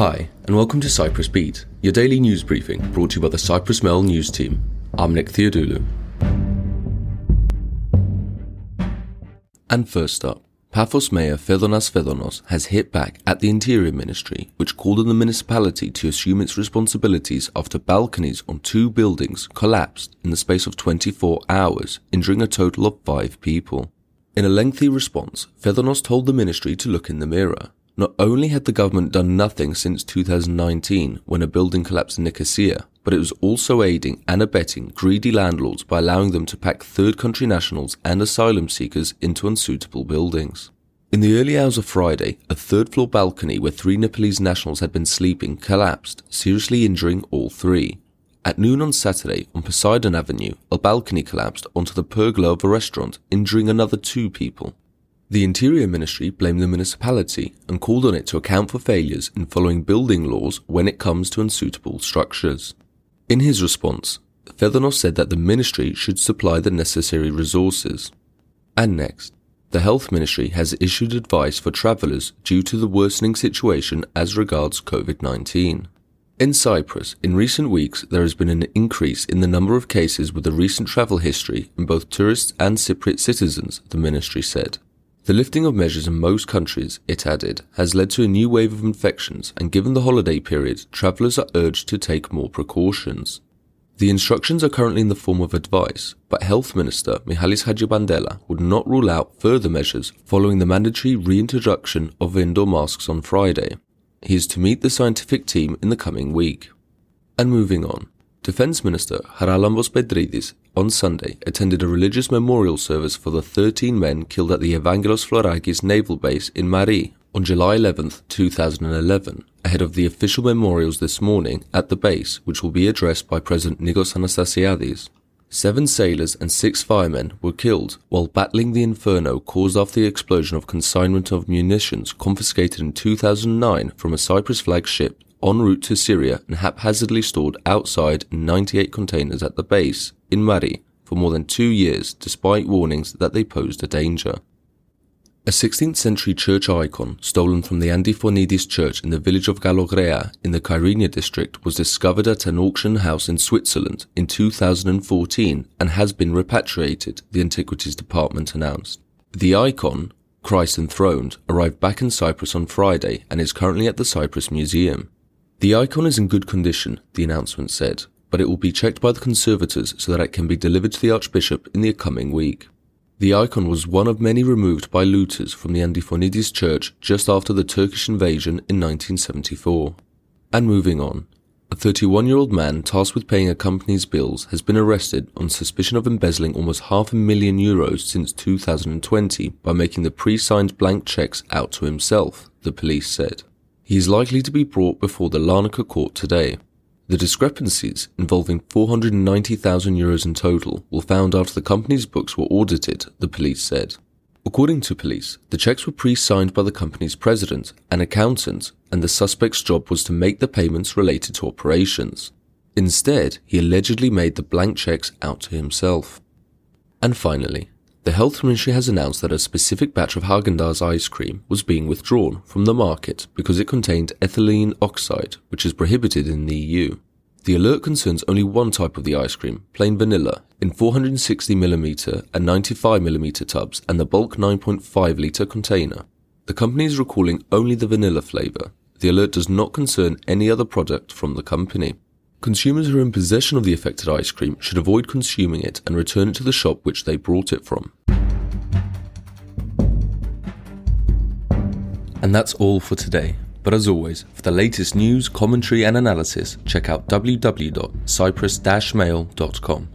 Hi, and welcome to Cyprus Beat, your daily news briefing brought to you by the Cyprus Mail news team. I'm Nick Theodoulou. And first up, Paphos Mayor Fedonas Fedonos has hit back at the Interior Ministry, which called on the municipality to assume its responsibilities after balconies on two buildings collapsed in the space of 24 hours, injuring a total of five people. In a lengthy response, Fedonos told the ministry to look in the mirror. Not only had the government done nothing since 2019 when a building collapsed in Nicosia, but it was also aiding and abetting greedy landlords by allowing them to pack third country nationals and asylum seekers into unsuitable buildings. In the early hours of Friday, a third floor balcony where three Nepalese nationals had been sleeping collapsed, seriously injuring all three. At noon on Saturday, on Poseidon Avenue, a balcony collapsed onto the pergola of a restaurant, injuring another two people. The Interior Ministry blamed the municipality and called on it to account for failures in following building laws when it comes to unsuitable structures. In his response, Fedonos said that the ministry should supply the necessary resources. And next, the Health Ministry has issued advice for travellers due to the worsening situation as regards COVID 19. In Cyprus, in recent weeks, there has been an increase in the number of cases with a recent travel history in both tourists and Cypriot citizens, the ministry said. The lifting of measures in most countries, it added, has led to a new wave of infections, and given the holiday period, travellers are urged to take more precautions. The instructions are currently in the form of advice, but Health Minister Michalis Hadjipandelas would not rule out further measures following the mandatory reintroduction of indoor masks on Friday. He is to meet the scientific team in the coming week. And moving on, Defence Minister Charalambos Petrides on Sunday attended a religious memorial service for the 13 men killed at the Evangelos Florakis naval base in Mari on July 11, 2011, ahead of the official memorials this morning at the base, which will be addressed by President Nikos Anastasiadis. Seven sailors and six firemen were killed while battling the inferno caused after the explosion of consignment of munitions confiscated in 2009 from a Cyprus flagged ship en route to Syria and haphazardly stored outside 98 containers at the base in Mari for more than two years despite warnings that they posed a danger. A 16th century church icon stolen from the Antifonitis church in the village of Kalograia in the Kyrenia district was discovered at an auction house in Switzerland in 2014 and has been repatriated, the antiquities department announced. The icon, Christ enthroned, arrived back in Cyprus on Friday and is currently at the Cyprus Museum. The icon is in good condition, the announcement said, but it will be checked by the conservators so that it can be delivered to the Archbishop in the coming week. The icon was one of many removed by looters from the Antifonitis church just after the Turkish invasion in 1974. And moving on, a 31 year old man tasked with paying a company's bills has been arrested on suspicion of embezzling almost half a million euros since 2020 by making the pre signed blank checks out to himself, the police said. He is likely to be brought before the Larnaca court today. The discrepancies, involving 490,000 euros in total, were found after the company's books were audited, the police said. According to police, the checks were pre-signed by the company's president and accountant, and the suspect's job was to make the payments related to operations. Instead, he allegedly made the blank checks out to himself. And finally, the health ministry has announced that a specific batch of Haagen-Dazs ice cream was being withdrawn from the market because it contained ethylene oxide, which is prohibited in the EU. The alert concerns only one type of the ice cream, plain vanilla, in 460mm and 95mm tubs and the bulk 9.5 litre container. The company is recalling only the vanilla flavour. The alert does not concern any other product from the company. Consumers who are in possession of the affected ice cream should avoid consuming it and return it to the shop which they brought it from. And that's all for today. But as always, for the latest news, commentary, and analysis, check out www.cyprus-mail.com.